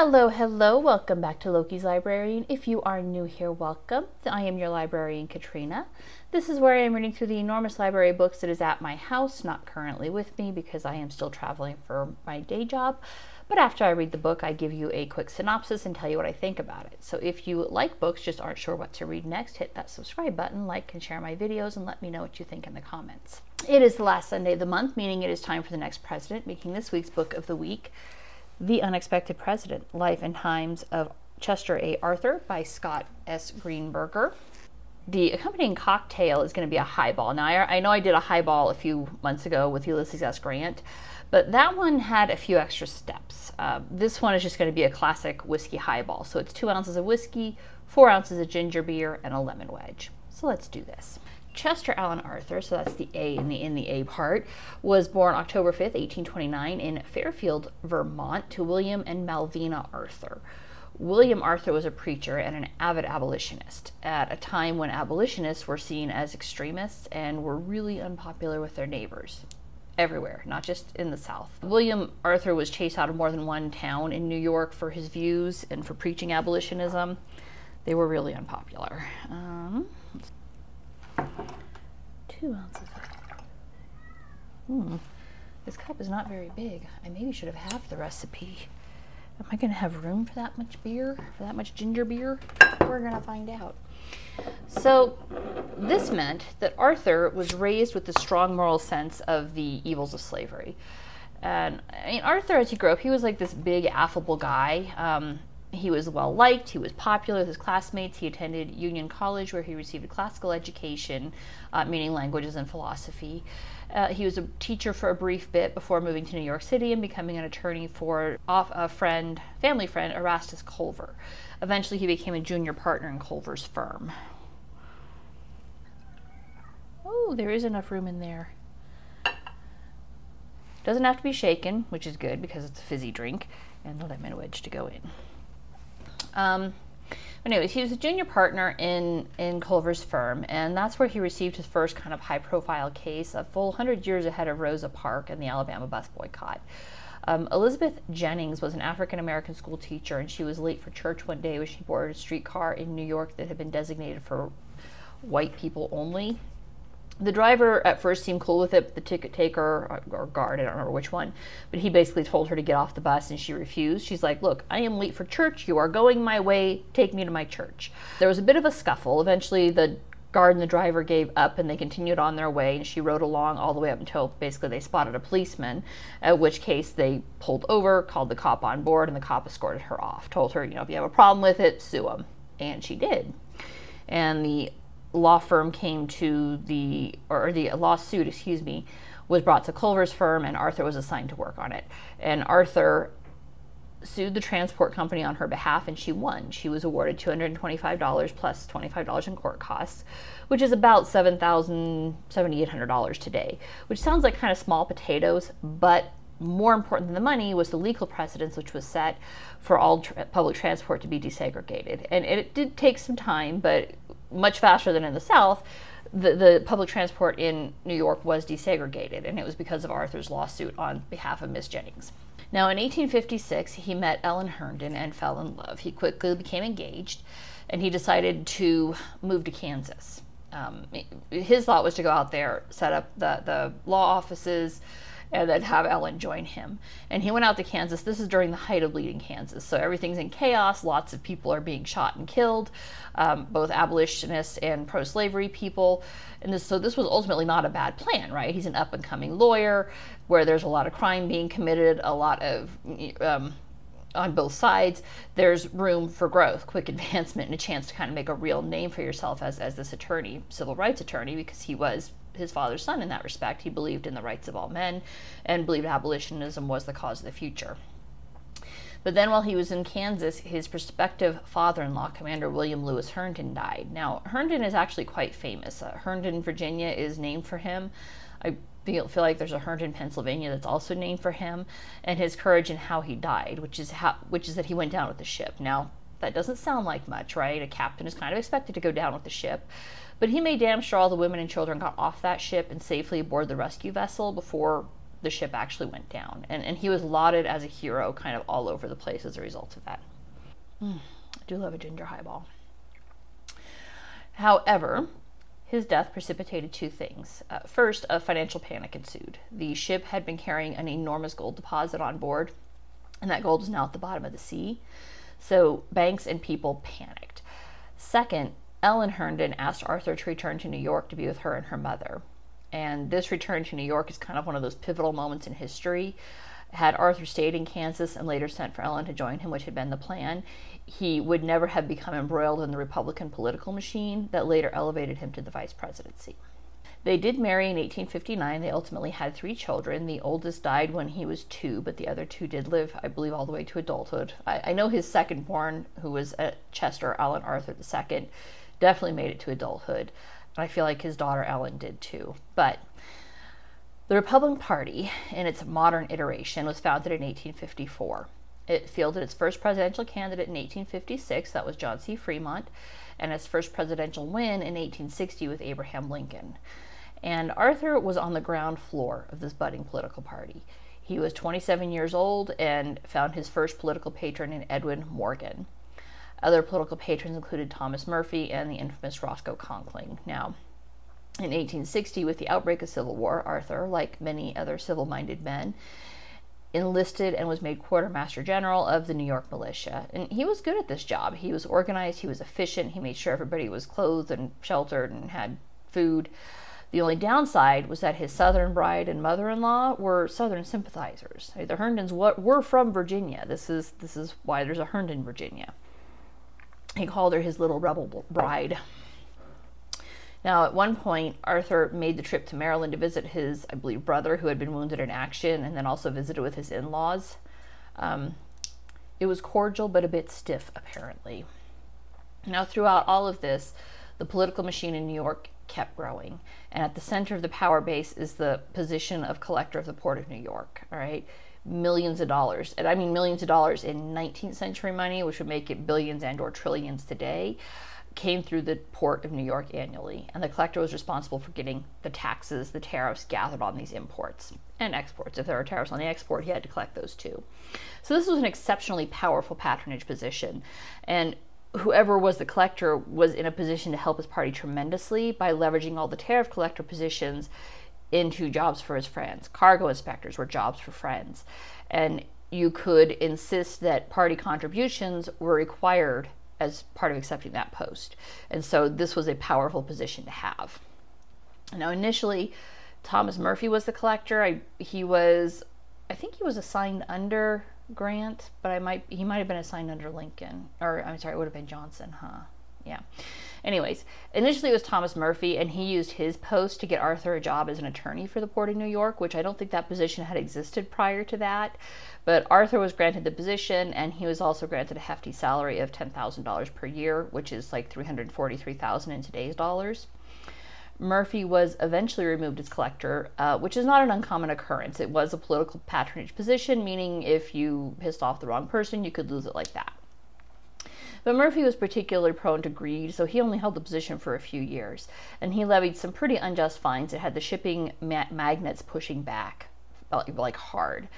Hello, hello, welcome back to Loki's Librarian. If you are new here, welcome. I am your librarian, Katrina. This is where I am reading through the enormous library of books that is at my house, not currently with me because I am still traveling for my day job. But after I read the book, I give you a quick synopsis and tell you what I think about it. So if you like books, just aren't sure what to read next, hit that subscribe button, like and share my videos, and let me know what you think in the comments. It is the last Sunday of the month, meaning it is time for the next president, making this week's book of the week the Unexpected President Life and Times of Chester A. Arthur by Scott S. Greenberger. The accompanying cocktail is going to be a highball. Now, I, know I did a highball a few months ago with Ulysses S. Grant, but that one had a few extra steps. Uh, this one is just going to be a classic whiskey highball. So it's two ounces of whiskey, four ounces of ginger beer, and a lemon wedge. So let's do this. Chester Alan Arthur, so that's the A in the in the A part, was born October 5th, 1829 in Fairfield, Vermont to William and Malvina Arthur. William Arthur was a preacher and an avid abolitionist at a time when abolitionists were seen as extremists and were really unpopular with their neighbors everywhere, not just in the South. William Arthur was chased out of more than one town in New York for his views and for preaching abolitionism. They were really unpopular. Um, two ounces. Hmm. This cup is not very big. I maybe should have halved the recipe. Am I going to have room for that much beer? For that much ginger beer? We're going to find out. So, this meant that Arthur was raised with the strong moral sense of the evils of slavery. And I mean, Arthur, as he grew up, he was like this big, affable guy. Um, he was well liked, he was popular with his classmates. He attended Union College, where he received a classical education, uh, meaning languages and philosophy. Uh, he was a teacher for a brief bit before moving to New York City and becoming an attorney for off a friend, family friend, Erastus Culver. Eventually, he became a junior partner in Culver's firm. Oh, there is enough room in there. Doesn't have to be shaken, which is good because it's a fizzy drink, and the lemon wedge to go in. Um, anyways, he was a junior partner in, in Culver's firm, and that's where he received his first kind of high profile case, a full 100 years ahead of Rosa Parks and the Alabama bus boycott. Um, Elizabeth Jennings was an African American school teacher, and she was late for church one day when she boarded a streetcar in New York that had been designated for white people only the driver at first seemed cool with it, but the ticket taker uh, or, guard, I don't remember which one, but he basically told her to get off the bus and she refused. She's like, Look, I am late for church. You are going my way. Take me to my church. There was a bit of a scuffle. Eventually, the guard and the driver gave up and they continued on their way and she rode along all the way up until basically they spotted a policeman at which case they pulled over called the cop on board and the cop escorted her off told her you know if you have a problem with it sue him and she did and the law firm came to the, or the lawsuit, excuse me, was brought to Culver's firm and Arthur was assigned to work on it. And Arthur sued the transport company on her behalf and she won. She was awarded $225 plus $25 in court costs, which is about $7,000, $7,800 today, which sounds like kind of small potatoes, but more important than the money was the legal precedence which was set for all tra- public transport to be desegregated. And it did take some time, but much faster than in the South, the, the public transport in New York was desegregated, and it was because of Arthur's lawsuit on behalf of Miss Jennings. Now, in 1856, he met Ellen Herndon and fell in love. He quickly became engaged, and he decided to move to Kansas. Um, his thought was to go out there, set up the, the law offices, and then have Ellen join him. And he went out to Kansas. This is during the height of Bleeding Kansas. So everything's in chaos. Lots of people are being shot and killed, um, both abolitionists and pro slavery people. And this, so this was ultimately not a bad plan, right? He's an up and coming lawyer where there's a lot of crime being committed, a lot of. Um, on both sides, there's room for growth, quick advancement, and a chance to kind of make a real name for yourself as, as this attorney, civil rights attorney, because he was his father's son in that respect. He believed in the rights of all men and believed abolitionism was the cause of the future. But then, while he was in Kansas, his prospective father in law, Commander William Lewis Herndon, died. Now, Herndon is actually quite famous. Uh, Herndon, Virginia is named for him. I feel, feel like there's a Herndon, Pennsylvania that's also named for him, and his courage and how he died, which is, how, which is that he went down with the ship. Now, that doesn't sound like much, right? A captain is kind of expected to go down with the ship. But he made damn sure all the women and children got off that ship and safely aboard the rescue vessel before the ship actually went down. And, and he was lauded as a hero kind of all over the place as a result of that. Mm, I do love a ginger highball. However, his death precipitated two things. Uh, first, a financial panic ensued. The ship had been carrying an enormous gold deposit on board, and that gold was now at the bottom of the sea. So banks and people panicked. Second, Ellen Herndon asked Arthur to return to New York to be with her and her mother. And this return to New York is kind of one of those pivotal moments in history. Had Arthur stayed in Kansas and later sent for Ellen to join him, which had been the plan, he would never have become embroiled in the Republican political machine that later elevated him to the vice presidency. They did marry in 1859. They ultimately had three children. The oldest died when he was two, but the other two did live, I believe, all the way to adulthood. I, I know his second born, who was at Chester, Alan Arthur II, definitely made it to adulthood. And I feel like his daughter Ellen did too. But the Republican Party, in its modern iteration, was founded in 1854. It fielded its first presidential candidate in 1856, that was John C. Fremont, and its first presidential win in 1860 with Abraham Lincoln. And Arthur was on the ground floor of this budding political party. He was 27 years old and found his first political patron in Edwin Morgan. Other political patrons included Thomas Murphy and the infamous Roscoe Conkling. Now, in 1860, with the outbreak of Civil War, Arthur, like many other civil minded men, enlisted and was made quartermaster general of the New York militia. And he was good at this job. He was organized, he was efficient, he made sure everybody was clothed and sheltered and had food. The only downside was that his Southern bride and mother-in-law were Southern sympathizers. The Herndons were from Virginia. This is this is why there's a Herndon, Virginia. He called her his little rebel bride. Now, at one point, Arthur made the trip to Maryland to visit his, I believe, brother who had been wounded in action, and then also visited with his in laws. Um, it was cordial, but a bit stiff, apparently. Now, throughout all of this, the political machine in New York kept growing. And at the center of the power base is the position of collector of the Port of New York. All right. Millions of dollars. And I mean millions of dollars in 19th century money, which would make it billions and or trillions today, came through the port of New York annually. And the collector was responsible for getting the taxes, the tariffs gathered on these imports and exports. If there were tariffs on the export, he had to collect those too. So this was an exceptionally powerful patronage position. And whoever was the collector was in a position to help his party tremendously by leveraging all the tariff collector positions into jobs for his friends. Cargo inspectors were jobs for friends. And you could insist that party contributions were required as part of accepting that post. And so this was a powerful position to have. Now, initially, Thomas Murphy was the collector. I, he was, I think he was assigned under Grant, but I might he might have been assigned under Lincoln, or I'm sorry, it would have been Johnson, huh? Yeah. Anyways, initially it was Thomas Murphy, and he used his post to get Arthur a job as an attorney for the Port of New York, which I don't think that position had existed prior to that. But Arthur was granted the position, and he was also granted a hefty salary of $10,000 per year, which is like $343,000 in today's dollars. Murphy was eventually removed as collector, uh, which is not an uncommon occurrence. It was a political patronage position, meaning if you pissed off the wrong person, you could lose it like that. But Murphy was particularly prone to greed, so he only held the position for a few years. And he levied some pretty unjust fines that had the shipping ma- magnates pushing back, uh, like hard.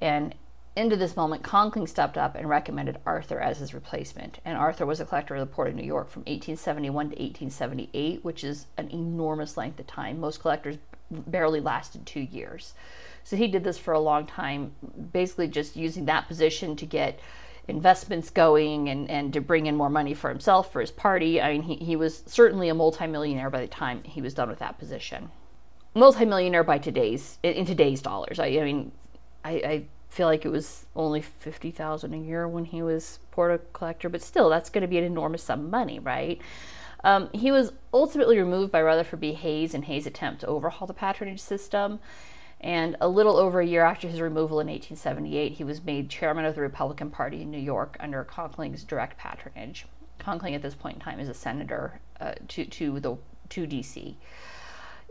And into this moment, Conkling stepped up and recommended Arthur as his replacement. And Arthur was a collector of the Port of New York from 1871 to 1878, which is an enormous length of time. Most collectors barely lasted two years. So he did this for a long time, basically just using that position to get investments going and, and to bring in more money for himself, for his party. I mean, he, he was certainly a multimillionaire by the time he was done with that position. Multimillionaire by today's, in today's dollars. I, I mean, I, I feel like it was only 50,000 a year when he was porta collector, but still that's going to be an enormous sum of money, right? Um, he was ultimately removed by Rutherford B. Hayes in Hayes' attempt to overhaul the patronage system. And a little over a year after his removal in 1878, he was made chairman of the Republican Party in New York under Conkling's direct patronage. Conkling at this point in time is a senator uh, to, to, the, to D.C.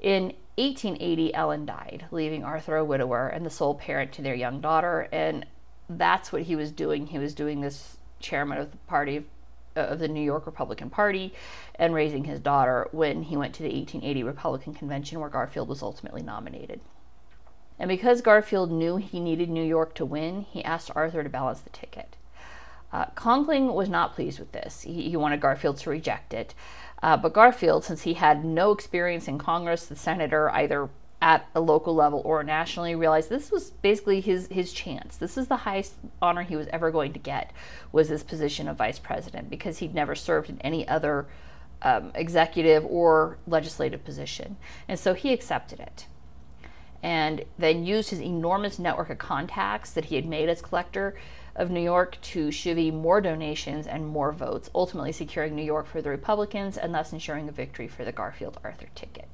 In 1880, Ellen died, leaving Arthur a widower and the sole parent to their young daughter. And that's what he was doing. He was doing this chairman of the party of the New York Republican Party and raising his daughter when he went to the 1880 Republican convention where Garfield was ultimately nominated. And because Garfield knew he needed New York to win, he asked Arthur to balance the ticket. Uh, Conkling was not pleased with this. He, he wanted Garfield to reject it. Uh, but Garfield, since he had no experience in Congress, the senator, either at a local level or nationally, realized this was basically his his chance. This is the highest honor he was ever going to get, was this position of vice president, because he'd never served in any other um, executive or legislative position, and so he accepted it and then used his enormous network of contacts that he had made as collector of New York to chivvy more donations and more votes, ultimately securing New York for the Republicans and thus ensuring a victory for the Garfield Arthur ticket.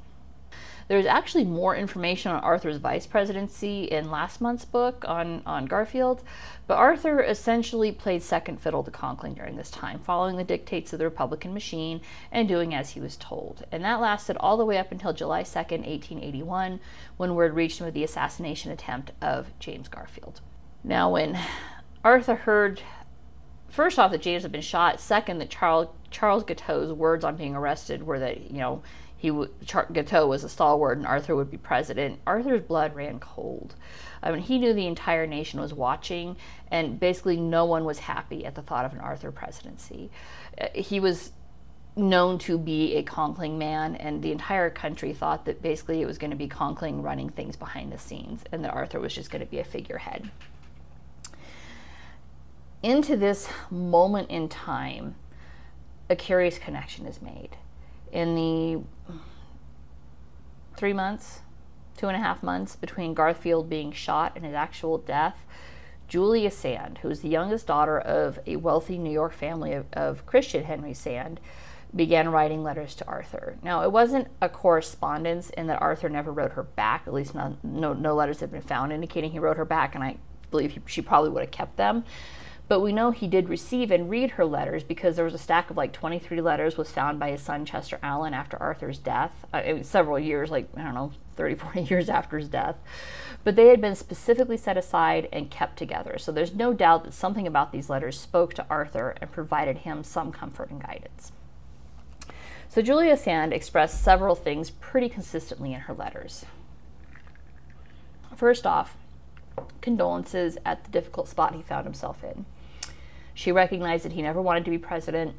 There's actually more information on Arthur's vice presidency in last month's book on, on Garfield, but Arthur essentially played second fiddle to Conkling during this time, following the dictates of the Republican machine and doing as he was told. And that lasted all the way up until July 2nd, 1881, when word reached him of the assassination attempt of James Garfield. Now, when Arthur heard first off that James had been shot, second that Charles Charles Guiteau's words on being arrested were that you know he would Guiteau was a stalwart and Arthur would be president. Arthur's blood ran cold. I mean, he knew the entire nation was watching, and basically no one was happy at the thought of an Arthur presidency. Uh, he was known to be a Conkling man, and the entire country thought that basically it was going to be Conkling running things behind the scenes, and that Arthur was just going to be a figurehead. Into this moment in time, a curious connection is made in the three months, two and a half months between Garfield being shot and his actual death, Julia Sand, who was the youngest daughter of a wealthy New York family of, of Christian Henry Sand, began writing letters to Arthur. Now, it wasn't a correspondence in that Arthur never wrote her back, at least no, no letters have been found indicating he wrote her back, and I believe he, she probably would have kept them. But we know he did receive and read her letters because there was a stack of like 23 letters was found by his son Chester Alan after Arthur's death. Uh, it was several years, like, I don't know, 30, 40 years after his death. But they had been specifically set aside and kept together. So there's no doubt that something about these letters spoke to Arthur and provided him some comfort and guidance. So Julia Sand expressed several things pretty consistently in her letters. First off, condolences at the difficult spot he found himself in. She recognized that he never wanted to be president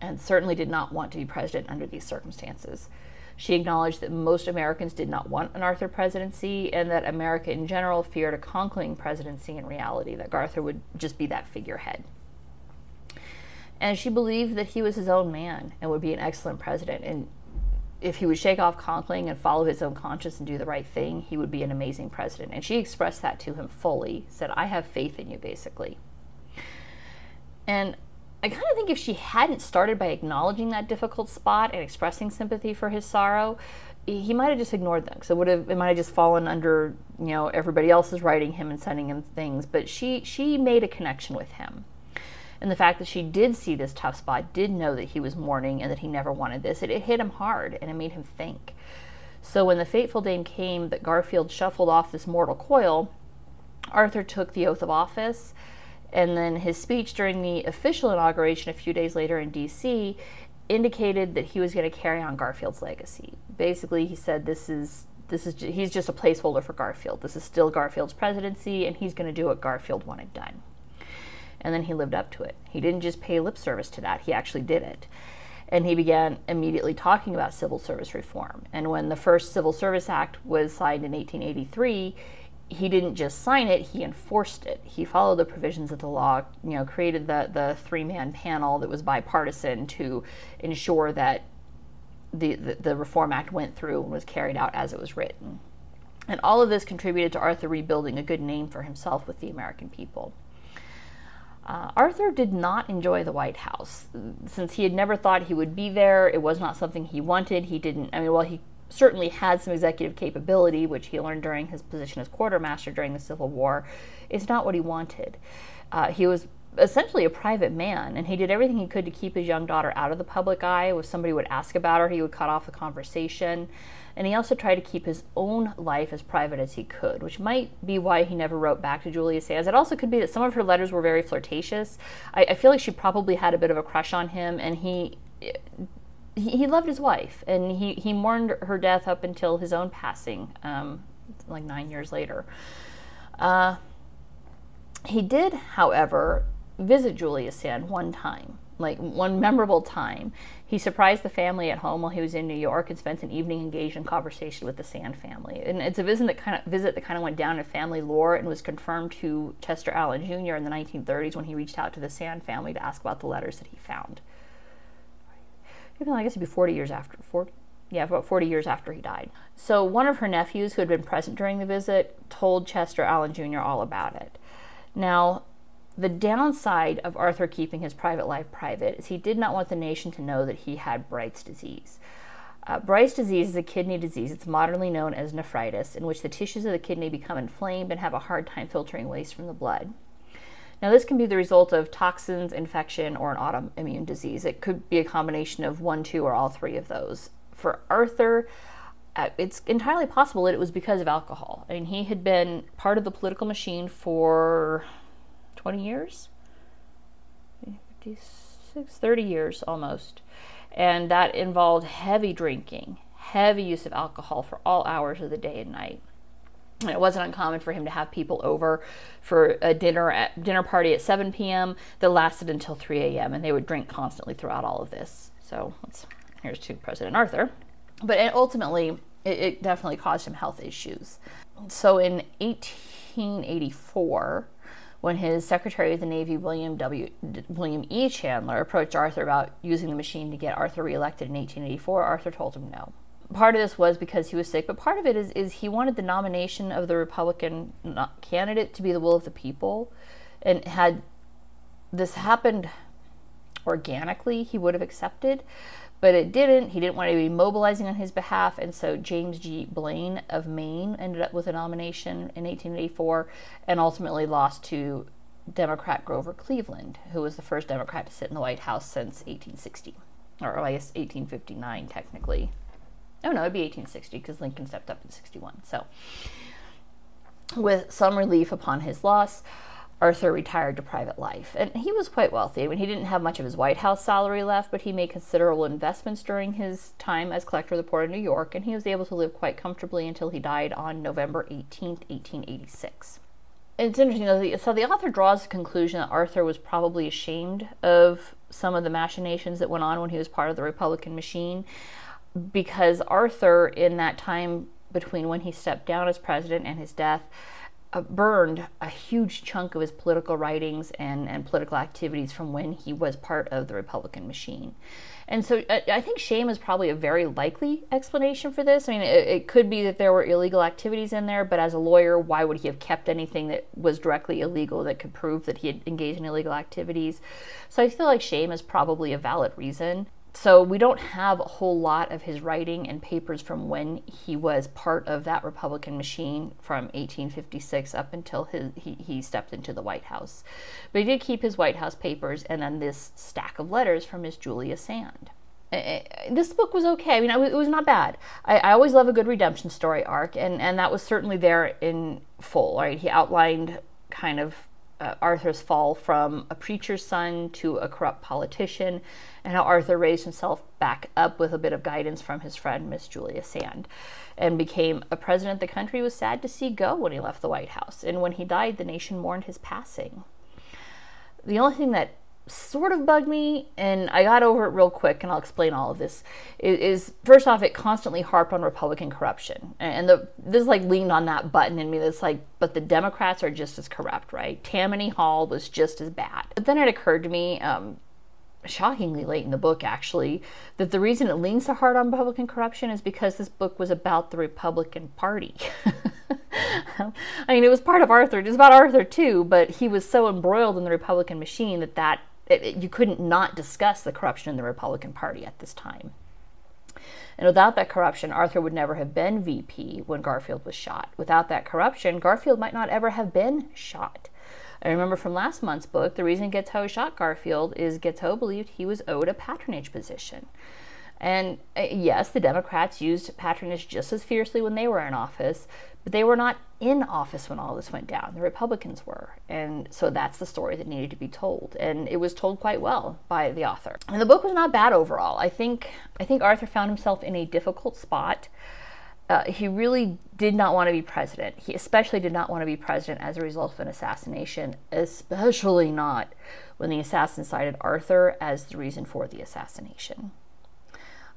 and certainly did not want to be president under these circumstances. She acknowledged that most Americans did not want an Arthur presidency and that America in general feared a Conkling presidency in reality, that Arthur would just be that figurehead. And she believed that he was his own man and would be an excellent president. And if he would shake off Conkling and follow his own conscience and do the right thing, he would be an amazing president. And she expressed that to him fully, said, I have faith in you, basically. And I kind of think if she hadn't started by acknowledging that difficult spot and expressing sympathy for his sorrow, he might have just ignored them because it would have it might have just fallen under you know everybody else is writing him and sending him things. But she she made a connection with him, and the fact that she did see this tough spot, did know that he was mourning and that he never wanted this, it, it hit him hard and it made him think. So when the fateful day came that Garfield shuffled off this mortal coil, Arthur took the oath of office and then his speech during the official inauguration a few days later in D.C. indicated that he was going to carry on Garfield's legacy. Basically, he said this is this is he's just a placeholder for Garfield. This is still Garfield's presidency, and he's going to do what Garfield wanted done. And then he lived up to it. He didn't just pay lip service to that; he actually did it. And he began immediately talking about civil service reform. And when the first Civil Service Act was signed in 1883, he didn't just sign it, he enforced it. He followed the provisions of the law, you know, created the, the three man panel that was bipartisan to ensure that the, the, the, Reform Act went through and was carried out as it was written. And all of this contributed to Arthur rebuilding a good name for himself with the American people. Uh, Arthur did not enjoy the White House. Since he had never thought he would be there, it was not something he wanted. He didn't, I mean, well, he certainly had some executive capability, which he learned during his position as quartermaster during the Civil War, is not what he wanted. Uh, he was essentially a private man, and he did everything he could to keep his young daughter out of the public eye. If somebody would ask about her, he would cut off the conversation. And he also tried to keep his own life as private as he could, which might be why he never wrote back to Julia Sands. It also could be that some of her letters were very flirtatious. I, I feel like she probably had a bit of a crush on him, and he he, he loved his wife, and he, he mourned her death up until his own passing um, like nine years later. Uh, he did, however, visit Julia Sand one time, like one memorable time. He surprised the family at home while he was in New York and spent an evening engaged in conversation with the Sand family. And it's a visit that kind of visit that kind of went down in family lore and was confirmed to Chester Alan Jr. in the 1930s when he reached out to the Sand family to ask about the letters that he found. Even I guess it'd be 40 years after 40 yeah, about 40 years after he died. So one of her nephews who had been present during the visit told Chester Alan Jr. all about it. Now, the downside of Arthur keeping his private life private is he did not want the nation to know that he had Bright's disease. Uh, Bright's disease is a kidney disease. It's modernly known as nephritis, in which the tissues of the kidney become inflamed and have a hard time filtering waste from the blood. Now, this can be the result of toxins, infection, or an autoimmune disease. It could be a combination of one, two, or all three of those. For Arthur, uh, it's entirely possible that it was because of alcohol. I mean, he had been part of the political machine for 20 years, 56, 30 years almost. And that involved heavy drinking, heavy use of alcohol for all hours of the day and night. And it wasn't uncommon for him to have people over for a dinner at dinner party at 7 p.m. that lasted until 3 a.m. and they would drink constantly throughout all of this. So here's to President Arthur. But ultimately, it, it definitely caused him health issues. So in 1884, when his Secretary of the Navy, William W. William E. Chandler, approached Arthur about using the machine to get Arthur reelected in 1884, Arthur told him no. Part of this was because he was sick, but part of it is, is he wanted the nomination of the Republican candidate to be the will of the people. And had this happened organically, he would have accepted but it didn't. He didn't want to be mobilizing on his behalf, and so James G. Blaine of Maine ended up with a nomination in 1884 and ultimately lost to Democrat Grover Cleveland, who was the first Democrat to sit in the White House since 1860, or I guess 1859 technically. Oh no, it'd be 1860 because Lincoln stepped up in 61. So, with some relief upon his loss, Arthur retired to private life. And he was quite wealthy. I mean, he didn't have much of his White House salary left, but he made considerable investments during his time as collector of the port of New York, and he was able to live quite comfortably until he died on November 18, 1886. It's interesting, though. So the author draws the conclusion that Arthur was probably ashamed of some of the machinations that went on when he was part of the Republican machine, because Arthur, in that time between when he stepped down as president and his death, uh, burned a huge chunk of his political writings and, and political activities from when he was part of the Republican machine. And so I, think shame is probably a very likely explanation for this. I mean, it, it, could be that there were illegal activities in there, but as a lawyer, why would he have kept anything that was directly illegal that could prove that he had engaged in illegal activities? So I feel like shame is probably a valid reason. So we don't have a whole lot of his writing and papers from when he was part of that Republican machine from 1856 up until his, he, he stepped into the White House. But he did keep his White House papers and then this stack of letters from Miss Julia Sand. Eh, eh, this book was okay. I mean, it was not bad. I, I always love a good redemption story arc, and, and that was certainly there in full. Right, he outlined kind of uh, Arthur's fall from a preacher's son to a corrupt politician, and how Arthur raised himself back up with a bit of guidance from his friend, Miss Julia Sand, and became a president the country was sad to see go when he left the White House. And when he died, the nation mourned his passing. The only thing that sort of bugged me, and I got over it real quick, and I'll explain all of this. Is, is first off, it constantly harped on Republican corruption, and the this like leaned on that button in me. That's like, but the Democrats are just as corrupt, right? Tammany Hall was just as bad. But then it occurred to me, um, shockingly late in the book actually, that the reason it leans so hard on Republican corruption is because this book was about the Republican Party. I mean, it was part of Arthur. It was about Arthur too, but he was so embroiled in the Republican machine that that it, it, you couldn't not discuss the corruption in the Republican Party at this time. And without that corruption, Arthur would never have been VP when Garfield was shot. Without that corruption, Garfield might not ever have been shot. I remember from last month's book, the reason Guiteau shot Garfield is Guiteau believed he was owed a patronage position. And uh, yes, the Democrats used patronage just as fiercely when they were in office, but they were not in office when all this went down. The Republicans were. And so that's the story that needed to be told. And it was told quite well by the author. And the book was not bad overall. I think I think Arthur found himself in a difficult spot uh, he really did not want to be president. He especially did not want to be president as a result of an assassination, especially not when the assassin cited Arthur as the reason for the assassination.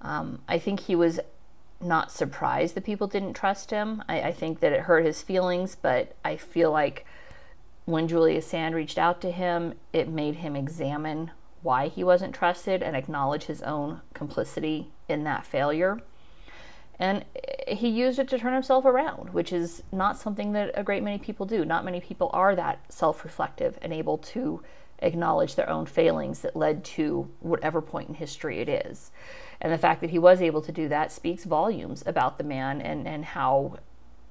Um, I think he was not surprised that people didn't trust him. I, I, think that it hurt his feelings, but I feel like when Julia Sand reached out to him, it made him examine why he wasn't trusted and acknowledge his own complicity in that failure. And he used it to turn himself around, which is not something that a great many people do. Not many people are that self reflective and able to acknowledge their own failings that led to whatever point in history it is. And the fact that he was able to do that speaks volumes about the man and, and how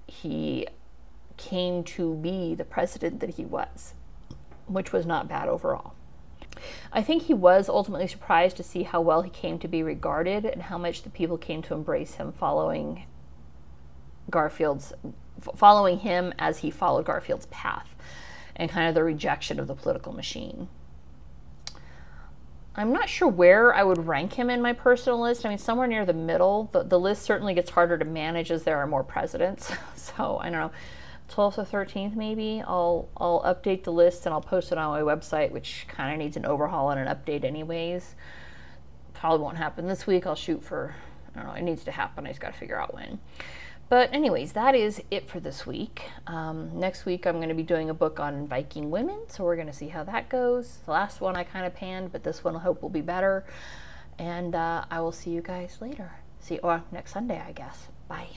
he came to be the president that he was, which was not bad overall. I think he was ultimately surprised to see how well he came to be regarded and how much the people came to embrace him following Garfield's following him as he followed Garfield's path and kind of the rejection of the political machine. I'm not sure where I would rank him in my personal list. I mean, somewhere near the middle. The, the list certainly gets harder to manage as there are more presidents. So I don't know. 12th or 13th maybe I'll I'll update the list and I'll post it on my website which kind of needs an overhaul and an update anyways probably won't happen this week I'll shoot for I don't know it needs to happen I just got to figure out when but anyways that is it for this week. Um, next week I'm going to be doing a book on Viking women so we're going to see how that goes. The last one I kind of panned but this one I hope will be better. And uh, I will see you guys later. See or next Sunday I guess. Bye